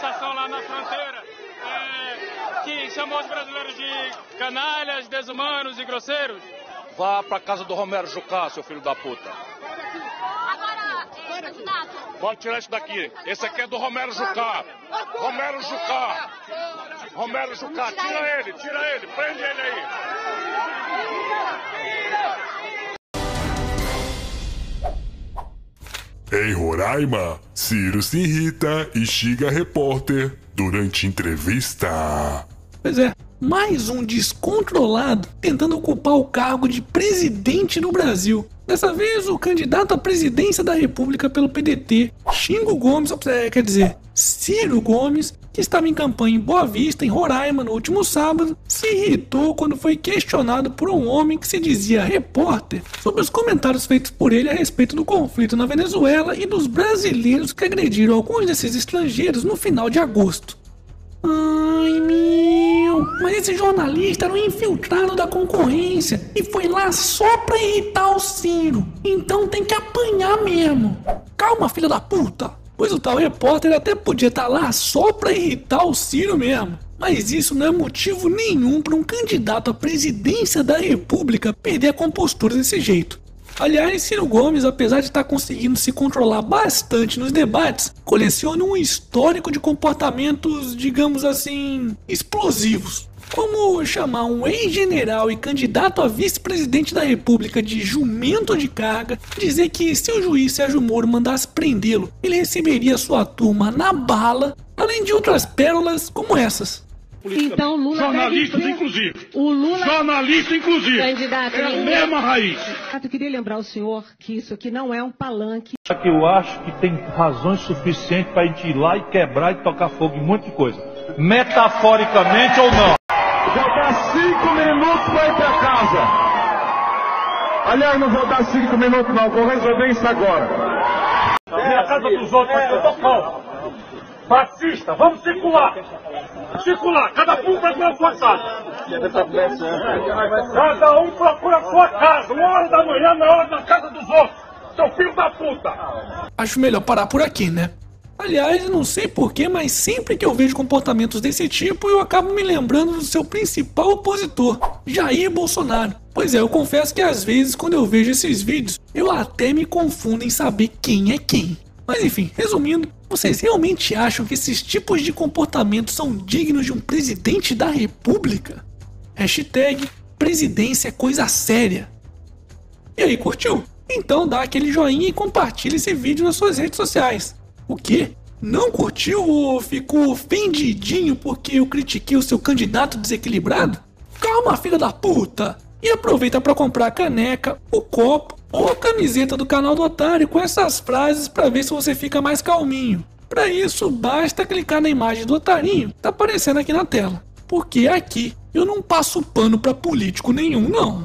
lá na fronteira é, que chamou os brasileiros de canalhas, desumanos e grosseiros. Vá pra casa do Romero Jucá, seu filho da puta. Agora, é, candidato. Pode tirar isso daqui. Esse aqui é do Romero Jucá. Romero Jucá. Romero Jucá, tira ele, tira ele, prende ele aí. Em Roraima, Ciro se irrita e xinga repórter durante entrevista. Pois é, mais um descontrolado tentando ocupar o cargo de presidente no Brasil. Dessa vez, o candidato à presidência da República pelo PDT, Xingo Gomes, é, quer dizer, Ciro Gomes, que estava em campanha em Boa Vista, em Roraima, no último sábado, se irritou quando foi questionado por um homem que se dizia repórter sobre os comentários feitos por ele a respeito do conflito na Venezuela e dos brasileiros que agrediram alguns desses estrangeiros no final de agosto. Ai meu, esse jornalista era um infiltrado da concorrência e foi lá só pra irritar o Ciro. Então tem que apanhar mesmo. Calma, filha da puta. Pois o tal repórter até podia estar lá só pra irritar o Ciro mesmo. Mas isso não é motivo nenhum para um candidato à presidência da República perder a compostura desse jeito. Aliás, Ciro Gomes, apesar de estar conseguindo se controlar bastante nos debates, coleciona um histórico de comportamentos, digamos assim, explosivos. Como chamar um ex-general e candidato a vice-presidente da República de jumento de carga, dizer que se o juiz Sérgio Moro mandasse prendê-lo, ele receberia sua turma na bala, além de outras pérolas como essas. Então Lula Jornalistas, inclusive. O Lula Jornalista, inclusive. Candidato, É a mesma raiz. Eu queria lembrar ao senhor que isso aqui não é um palanque. que eu acho que tem razões suficientes para a gente ir lá e quebrar e tocar fogo em um monte de coisa. Metaforicamente ou não. Vou dar cinco minutos para ir para casa. Aliás, não vou dar cinco minutos não, vou resolver isso agora. E a casa dos outros, mas eu tô calmo. Fascista, vamos circular. Circular, cada um vai pra sua casa. Cada um procura a sua casa, uma hora da manhã na hora da casa dos outros. Seu filho da puta. Acho melhor parar por aqui, né? Aliás, não sei porquê, mas sempre que eu vejo comportamentos desse tipo, eu acabo me lembrando do seu principal opositor, Jair Bolsonaro. Pois é, eu confesso que às vezes, quando eu vejo esses vídeos, eu até me confundo em saber quem é quem. Mas enfim, resumindo, vocês realmente acham que esses tipos de comportamentos são dignos de um presidente da república? Hashtag presidência é coisa séria. E aí, curtiu? Então dá aquele joinha e compartilha esse vídeo nas suas redes sociais. O quê? Não curtiu ou ficou ofendidinho porque eu critiquei o seu candidato desequilibrado? Calma, filha da puta! E aproveita para comprar a caneca, o copo ou a camiseta do canal do Otário com essas frases para ver se você fica mais calminho. Para isso, basta clicar na imagem do otarinho tá aparecendo aqui na tela. Porque aqui eu não passo pano para político nenhum, não.